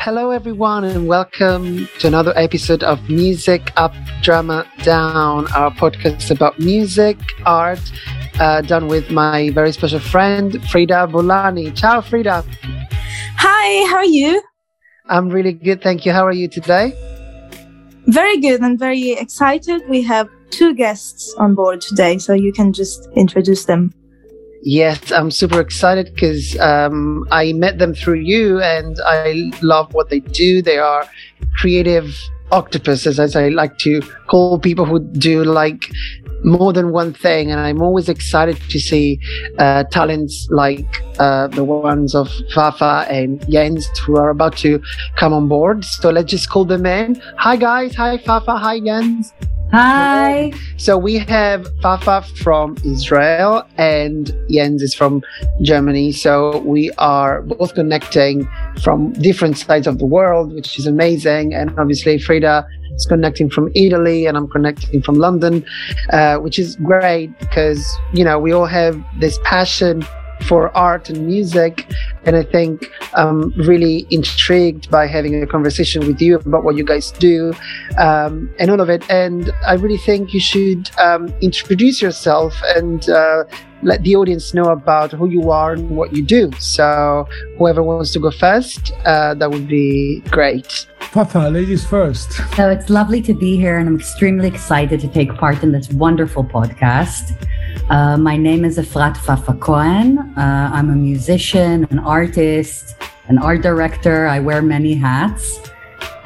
Hello, everyone, and welcome to another episode of Music Up, Drama Down, our podcast about music, art, uh, done with my very special friend, Frida Bolani. Ciao, Frida. Hi, how are you? I'm really good, thank you. How are you today? Very good and very excited. We have two guests on board today, so you can just introduce them. Yes, I'm super excited because um, I met them through you and I love what they do. They are creative octopuses, as I like to call people who do like more than one thing. And I'm always excited to see uh, talents like uh, the ones of Fafa and Jens who are about to come on board. So let's just call them in. Hi, guys. Hi, Fafa. Hi, Jens. Hi. So we have Fafa from Israel and Jens is from Germany. So we are both connecting from different sides of the world, which is amazing. And obviously, Frida is connecting from Italy and I'm connecting from London, uh, which is great because, you know, we all have this passion for art and music. And I think I'm really intrigued by having a conversation with you about what you guys do um, and all of it. And I really think you should um, introduce yourself and uh, let the audience know about who you are and what you do. So, whoever wants to go first, uh, that would be great. Fafa, ladies first. So, it's lovely to be here, and I'm extremely excited to take part in this wonderful podcast. Uh, my name is Efrat Fafa Cohen. Uh, I'm a musician, an artist, an art director. I wear many hats.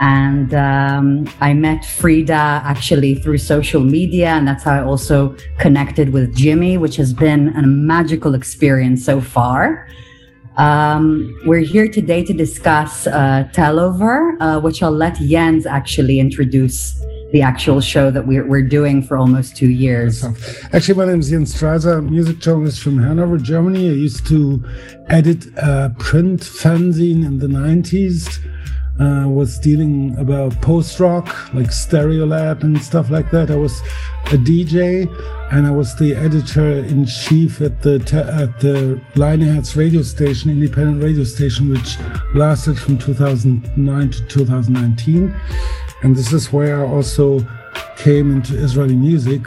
And um, I met Frida actually through social media, and that's how I also connected with Jimmy, which has been a magical experience so far. Um, we're here today to discuss uh, Telover, uh, which I'll let Jens actually introduce the actual show that we're, we're doing for almost two years. Actually, my name is Jens Streiser, music journalist from Hanover, Germany. I used to edit a print fanzine in the 90s. Uh, was dealing about post rock like Stereolab and stuff like that. I was a DJ and I was the editor in chief at the te- at the Leinehertz radio station, independent radio station, which lasted from 2009 to 2019. And this is where I also came into Israeli music.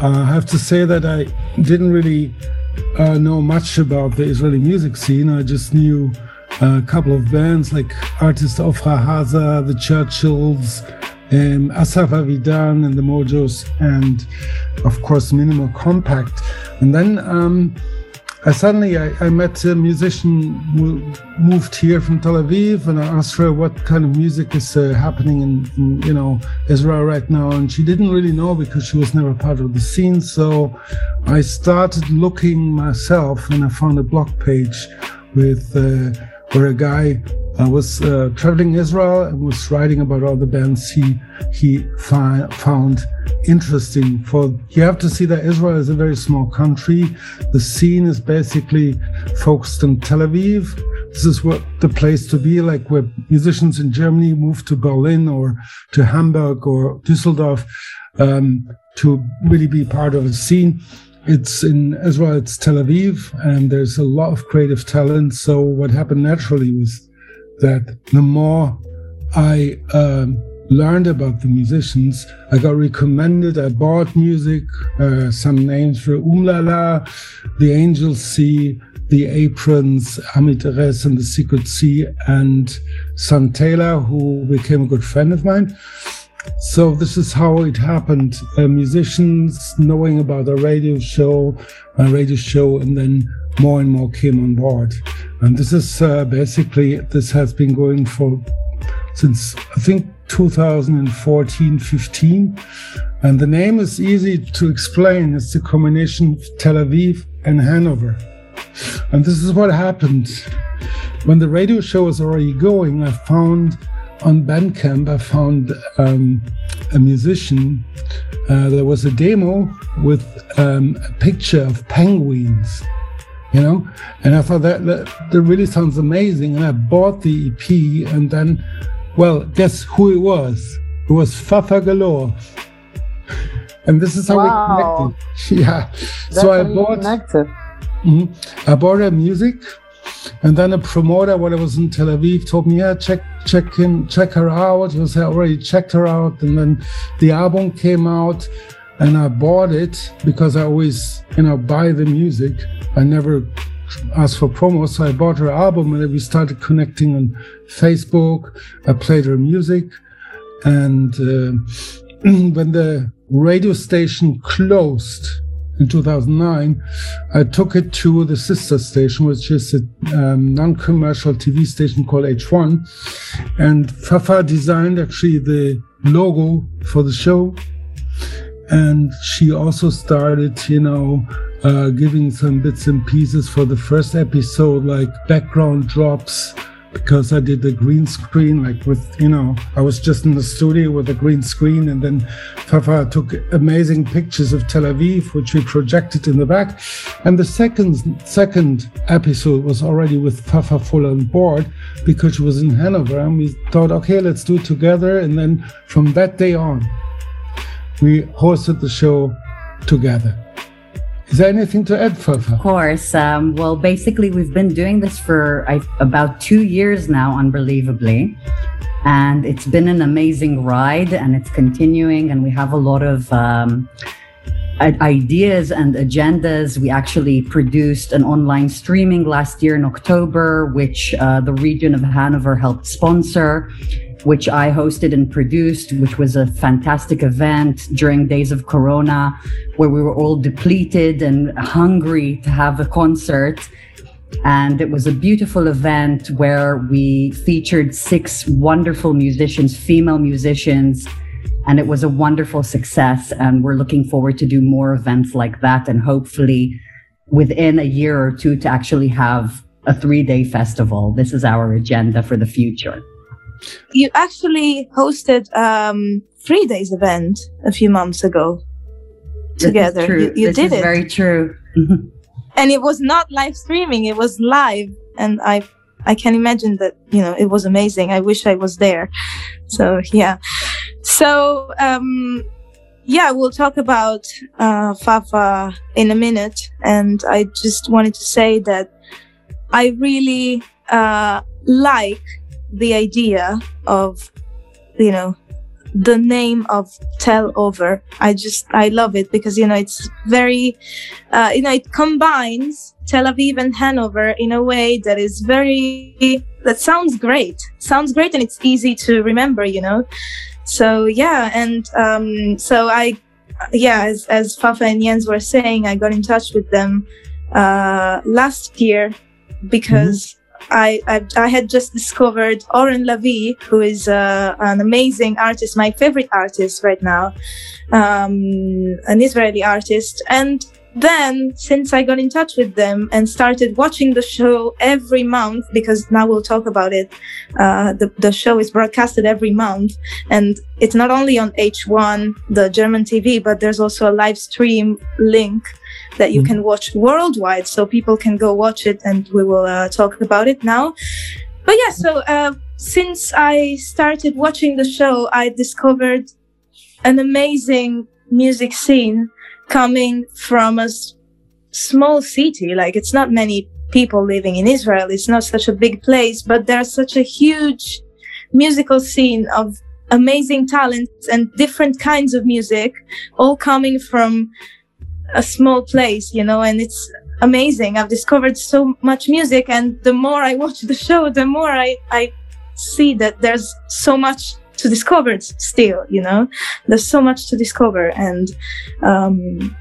Uh, I have to say that I didn't really uh, know much about the Israeli music scene. I just knew a couple of bands like artist Ofra Haza, the Churchills, um, Asaf Avidan and the Mojos, and of course Minimal Compact. And then um, I suddenly I, I, met a musician who moved here from Tel Aviv, and I asked her what kind of music is uh, happening in, in, you know Israel right now, and she didn't really know because she was never part of the scene. So I started looking myself, and I found a blog page with. Uh, where a guy uh, was uh, traveling Israel and was writing about all the bands he he fi- found interesting. For you have to see that Israel is a very small country. The scene is basically focused on Tel Aviv. This is what the place to be, like where musicians in Germany move to Berlin or to Hamburg or Düsseldorf um, to really be part of a scene it's in Israel, it's Tel Aviv, and there's a lot of creative talent. So what happened naturally was that the more I um, learned about the musicians, I got recommended. I bought music, uh, some names for Umlala, the Angelcy, the Aprons, Amit and the Secret Sea, and Sun Tailor, who became a good friend of mine. So this is how it happened. Uh, musicians knowing about a radio show, a radio show, and then more and more came on board. And this is uh, basically this has been going for since I think 2014, 15. And the name is easy to explain. It's the combination of Tel Aviv and Hanover. And this is what happened. When the radio show was already going, I found on Bandcamp, I found um, a musician. Uh, there was a demo with um, a picture of penguins, you know, and I thought that, that, that really sounds amazing. And I bought the EP, and then, well, guess who it was? It was Fafa Galore. And this is how wow. we connected. Yeah. That's so I bought. Connected. Mm-hmm, I bought her music And then a promoter, when I was in Tel Aviv, told me, "Yeah, check, check in, check her out." He was I already checked her out, and then the album came out, and I bought it because I always, you know, buy the music. I never asked for promo, so I bought her album, and then we started connecting on Facebook. I played her music, and uh, when the radio station closed in 2009, I took it to the sister station, which is a um, non-commercial TV station called H1. And Fafa designed actually the logo for the show. And she also started, you know, uh, giving some bits and pieces for the first episode, like background drops, because I did the green screen, like with, you know, I was just in the studio with a green screen, and then Fafa took amazing pictures of Tel Aviv, which we projected in the back. And the second second episode was already with Fafa full on board because she was in Hanover, and we thought, okay, let's do it together. And then from that day on, we hosted the show together. Is there anything to add, Fafa? Of course. Um, well, basically, we've been doing this for I, about two years now, unbelievably. And it's been an amazing ride and it's continuing. And we have a lot of um, ideas and agendas. We actually produced an online streaming last year in October, which uh, the region of Hanover helped sponsor which I hosted and produced, which was a fantastic event during days of Corona, where we were all depleted and hungry to have a concert. And it was a beautiful event where we featured six wonderful musicians, female musicians, and it was a wonderful success. And we're looking forward to do more events like that, and hopefully within a year or two to actually have a three day festival. This is our agenda for the future. You actually hosted um three days event a few months ago together. You, you did it. Very true. and it was not live streaming; it was live, and I I can imagine that you know it was amazing. I wish I was there. So yeah. So um, yeah, we'll talk about uh, Fafa in a minute, and I just wanted to say that I really uh, like the idea of, you know, the name of Telover. I just, I love it because, you know, it's very, uh, you know, it combines Tel Aviv and Hanover in a way that is very, that sounds great. Sounds great and it's easy to remember, you know? So, yeah. And um, so I, yeah, as, as Fafa and Jens were saying, I got in touch with them uh, last year because. I, I, I had just discovered Oren Lavie, who is uh, an amazing artist, my favorite artist right now, um, an Israeli artist. And then, since I got in touch with them and started watching the show every month, because now we'll talk about it, uh, the, the show is broadcasted every month. And it's not only on H1, the German TV, but there's also a live stream link that you mm-hmm. can watch worldwide. So people can go watch it and we will uh, talk about it now. But yeah, so uh, since I started watching the show, I discovered an amazing music scene coming from a s- small city. Like it's not many people living in Israel. It's not such a big place, but there's such a huge musical scene of amazing talents and different kinds of music, all coming from a small place, you know, and it's amazing. I've discovered so much music, and the more I watch the show, the more I, I see that there's so much to discover still, you know, there's so much to discover. And, um,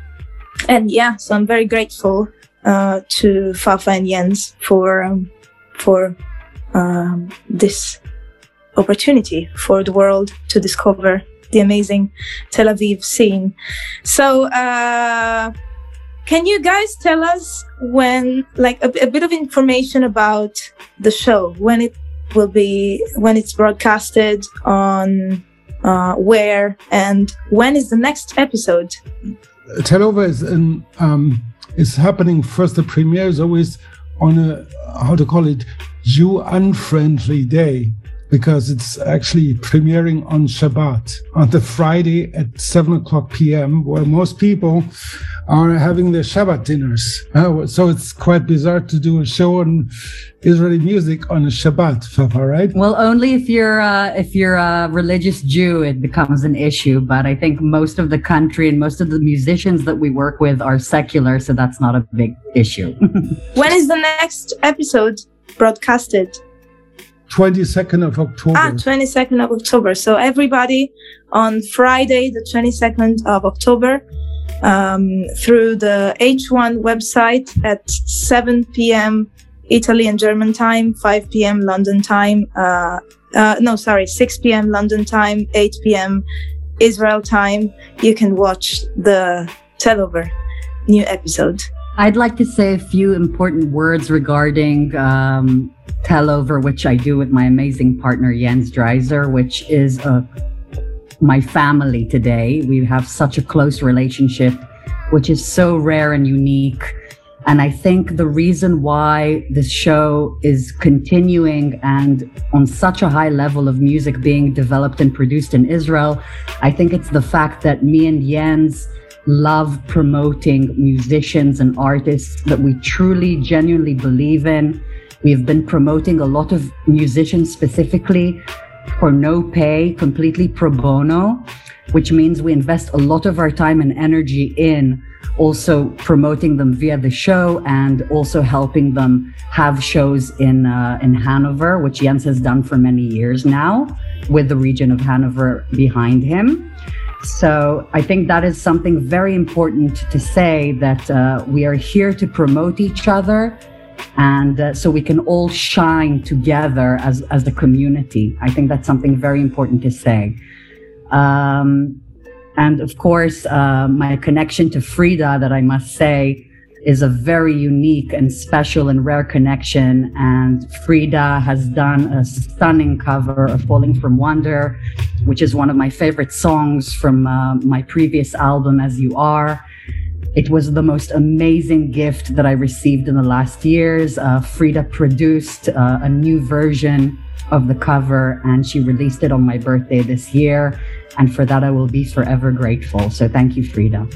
and yeah, so I'm very grateful, uh, to Fafa and Jens for, um, for, um, this opportunity for the world to discover the amazing Tel Aviv scene. So, uh, can you guys tell us when, like, a, a, bit of information about the show, when it will be, when it's broadcasted on uh, where, and when is the next episode? Tel Aviv is in, um, is happening first. The premiere is always on a how to call it Jew unfriendly day because it's actually premiering on Shabbat on the Friday at 7 o'clock p.m., where most people are having their Shabbat dinners. Uh, so it's quite bizarre to do a show on Israeli music on a Shabbat, Fafa, right? Well, only if you're uh, if you're a religious Jew, it becomes an issue. But I think most of the country and most of the musicians that we work with are secular, so that's not a big issue. when is the next episode broadcasted? 22nd of October. Ah, 22nd of October. So everybody on Friday, the 22nd of October, um, through the H1 website at 7 p.m. Italy and German time, 5 p.m. London time. Uh, uh, no, sorry, 6 p.m. London time, 8 p.m. Israel time. You can watch the Telover new episode. I'd like to say a few important words regarding um, Telover, which I do with my amazing partner Jens Dreiser, which is a, my family today. We have such a close relationship, which is so rare and unique. And I think the reason why this show is continuing and on such a high level of music being developed and produced in Israel, I think it's the fact that me and Jens love promoting musicians and artists that we truly, genuinely believe in. We've been promoting a lot of musicians specifically for no pay, completely pro bono, which means we invest a lot of our time and energy in also promoting them via the show and also helping them have shows in uh, in Hanover, which Jens has done for many years now, with the region of Hanover behind him. So I think that is something very important to say that uh, we are here to promote each other and uh, so we can all shine together as, as a community. I think that's something very important to say. Um, and of course, uh, my connection to Frida that I must say is a very unique and special and rare connection. And Frida has done a stunning cover of Falling from Wonder, which is one of my favorite songs from uh, my previous album, As You Are. It was the most amazing gift that I received in the last years. Uh, Frida produced uh, a new version of the cover and she released it on my birthday this year. And for that, I will be forever grateful. So thank you, Frida.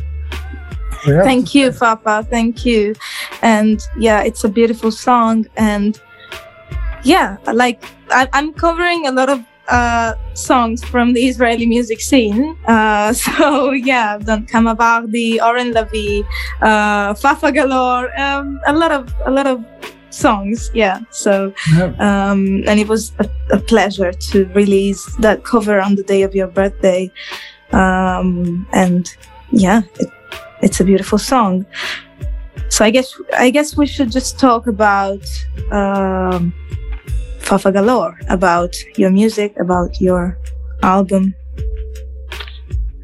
Yeah. Thank you, Fafa. Thank you. And yeah, it's a beautiful song. And yeah, like I, am covering a lot of uh, songs from the Israeli music scene. Uh, so yeah, I've done Kama Vardi, Oren Lavie, uh, Fafa Galore, um, a lot of a lot of songs. Yeah. So um, and it was a, a, pleasure to release that cover on the day of your birthday. Um, and yeah, it, it's a beautiful song. So I guess I guess we should just talk about um, Fafa Galore, about your music, about your album.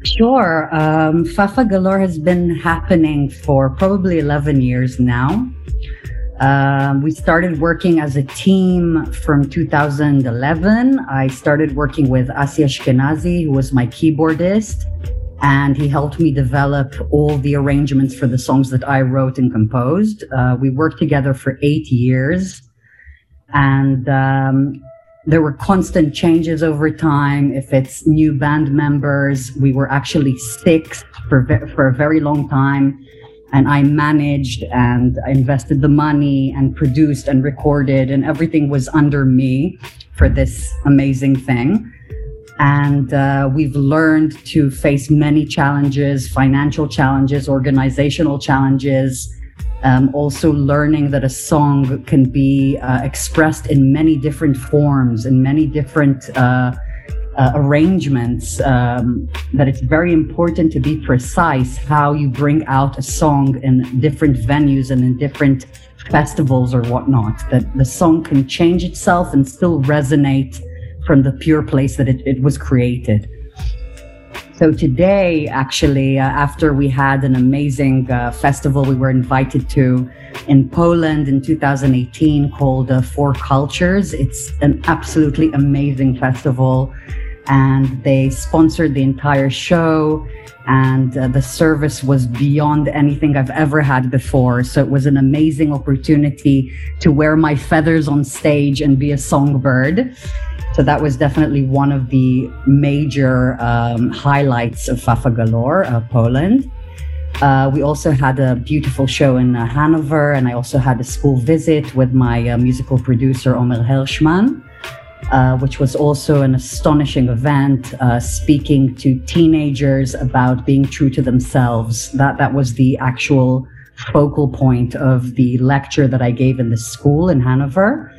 Sure. Um, Fafa Galore has been happening for probably 11 years now. Um, we started working as a team from 2011. I started working with Asi Ashkenazi, who was my keyboardist and he helped me develop all the arrangements for the songs that I wrote and composed. Uh, we worked together for eight years, and um, there were constant changes over time. If it's new band members, we were actually six for ve- for a very long time, and I managed and invested the money and produced and recorded, and everything was under me for this amazing thing. And uh, we've learned to face many challenges, financial challenges, organizational challenges. Um, also learning that a song can be uh, expressed in many different forms, in many different uh, uh arrangements. Um, that it's very important to be precise how you bring out a song in different venues and in different festivals or whatnot. That the song can change itself and still resonate from the pure place that it, it was created. So today, actually, uh, after we had an amazing uh, festival we were invited to in Poland in 2018 called uh, Four Cultures, it's an absolutely amazing festival. and they sponsored the entire show and uh, the service was beyond anything I've ever had before. So it was an amazing opportunity to wear my feathers on stage and be a songbird. So that was definitely one of the major um, highlights of Fafa Galore, uh, Poland. Uh, we also had a beautiful show in uh, Hanover, and I also had a school visit with my uh, musical producer, Omer Hershman uh, which was also an astonishing event, uh, speaking to teenagers about being true to themselves. That that was the actual focal point of the lecture that I gave in the school in Hanover.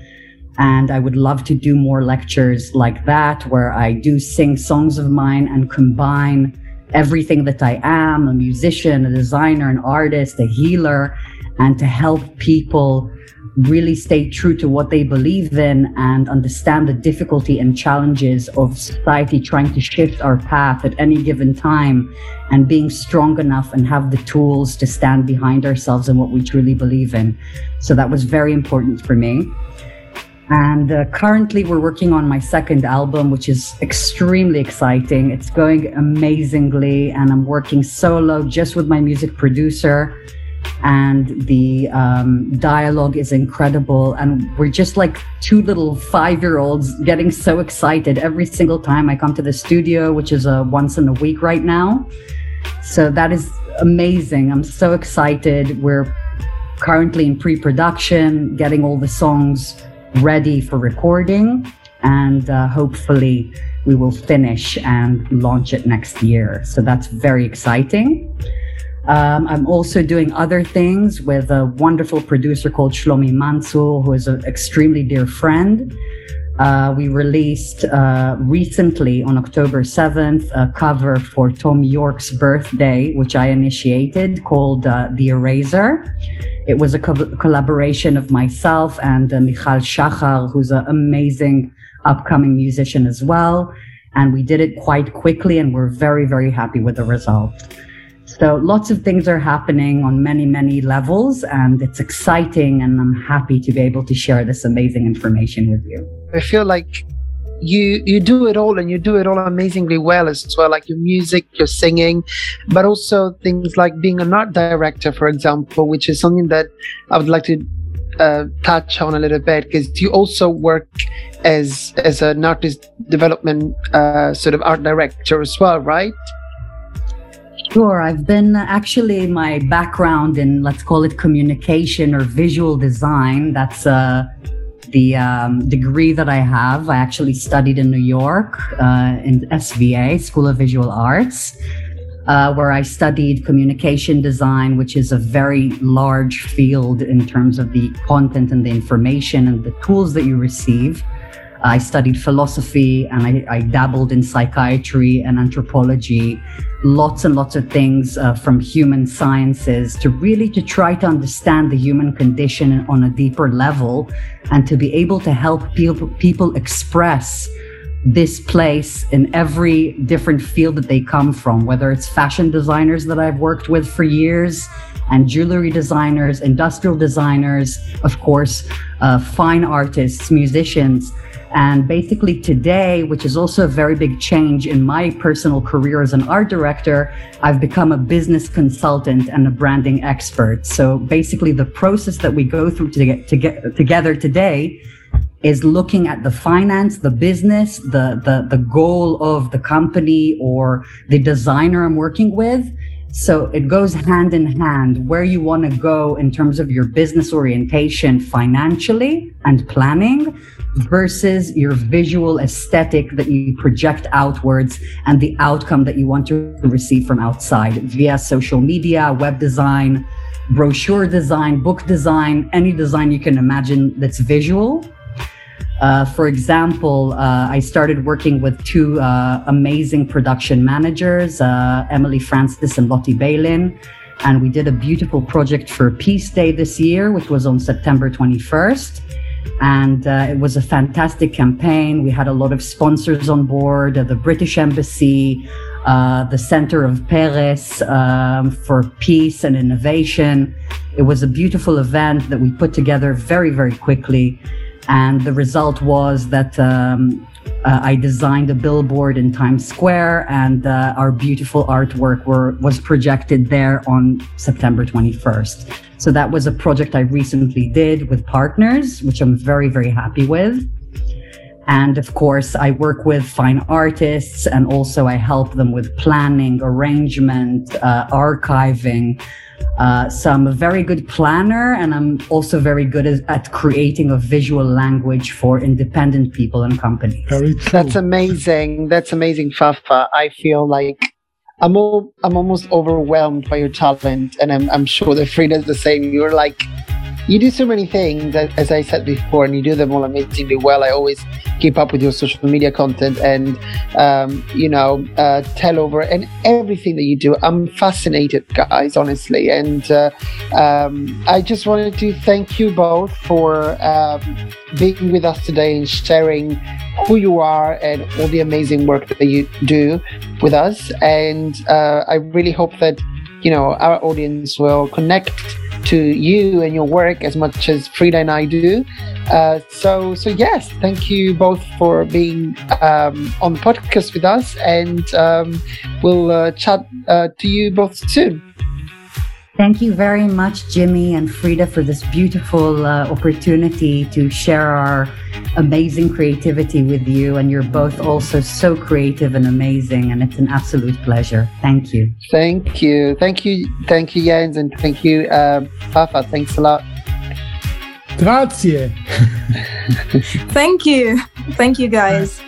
And I would love to do more lectures like that, where I do sing songs of mine and combine everything that I am a musician, a designer, an artist, a healer and to help people really stay true to what they believe in and understand the difficulty and challenges of society trying to shift our path at any given time and being strong enough and have the tools to stand behind ourselves and what we truly believe in. So that was very important for me. And uh, currently, we're working on my second album, which is extremely exciting. It's going amazingly, and I'm working solo just with my music producer and the um, dialogue is incredible. And we're just like two little five year olds getting so excited every single time I come to the studio, which is a once in a week right now. So that is amazing. I'm so excited. We're currently in pre production, getting all the songs ready for recording, and uh, hopefully we will finish and launch it next year. So that's very exciting. Um, I'm also doing other things with a wonderful producer called Shlomi Mansur, who is an extremely dear friend. Uh, we released uh, recently on October 7th a cover for Thom Yorke's birthday, which I initiated called uh, The Eraser. It was a co- collaboration of myself and uh, Michal Shachar, who's an amazing upcoming musician as well. And we did it quite quickly, and we're very, very happy with the result. So lots of things are happening on many, many levels, and it's exciting. And I'm happy to be able to share this amazing information with you. I feel like you you do it all and you do it all amazingly well as well like your music your singing but also things like being an art director for example which is something that i would like to uh, touch on a little bit because you also work as as an artist development uh, sort of art director as well right Sure. I've been actually my background in, let's call it communication or visual design. That's uh, the um, degree that I have. I actually studied in New York uh, in SVA, School of Visual Arts, uh, where I studied communication design, which is a very large field in terms of the content and the information and the tools that you receive. I studied philosophy and I, I, dabbled in psychiatry and anthropology, lots and lots of things uh, from human sciences to really to try to understand the human condition on a deeper level and to be able to help people, people express this place in every different field that they come from, whether it's fashion designers that I've worked with for years and jewelry designers, industrial designers, of course, uh, fine artists, musicians and basically today, which is also a very big change in my personal career as an art director, I've become a business consultant and a branding expert. So basically the process that we go through to get, to get together today is looking at the finance, the business, the, the, the goal of the company or the designer I'm working with. So it goes hand in hand where you want to go in terms of your business orientation financially and planning versus your visual aesthetic that you project outwards and the outcome that you want to receive from outside via social media, web design, brochure design, book design, any design you can imagine that's visual. Uh, for example, uh, I started working with two uh, amazing production managers, uh, Emily Francis and Lottie Balin. And we did a beautiful project for Peace Day this year, which was on September 21st. And uh, it was a fantastic campaign. We had a lot of sponsors on board, the British Embassy, the Center of Peres um, for Peace and Innovation. It was a beautiful event that we put together very, very quickly. And the result was that um, uh, I designed a billboard in Times Square, and uh, our beautiful artwork were, was projected there on September 21st. So that was a project I recently did with partners, which I'm very, very happy with. And of course, I work with fine artists and also I help them with planning, arrangement, uh, archiving. Uh, so I'm a very good planner and I'm also very good at, at, creating a visual language for independent people and companies. Very true. That's amazing. That's amazing, Fafa. I feel like I'm all, I'm almost overwhelmed by your talent, and I'm, I'm sure that Frida's the same. You're like you do so many things, as I said before, and you do them all amazingly well. I always keep up with your social media content and, um, you know, uh, Telover and everything that you do. I'm fascinated, guys, honestly. And uh, um, I just wanted to thank you both for um, being with us today and sharing who you are and all the amazing work that you do with us. And uh, I really hope that, you know, our audience will connect to you and your work as much as Frida and I do. Uh, so, so yes, thank you both for being um, on the podcast with us, and um, we'll uh, chat uh, to you both soon. Thank you very much, Jimmy and Frida, for this beautiful uh, opportunity to share our amazing creativity with you. And you're both also so creative and amazing, and it's an absolute pleasure. Thank you. Thank you. Thank you. Thank you, Jens, and thank you, uh, Fafa. Thanks a lot. Grazie. thank you. Thank you, guys.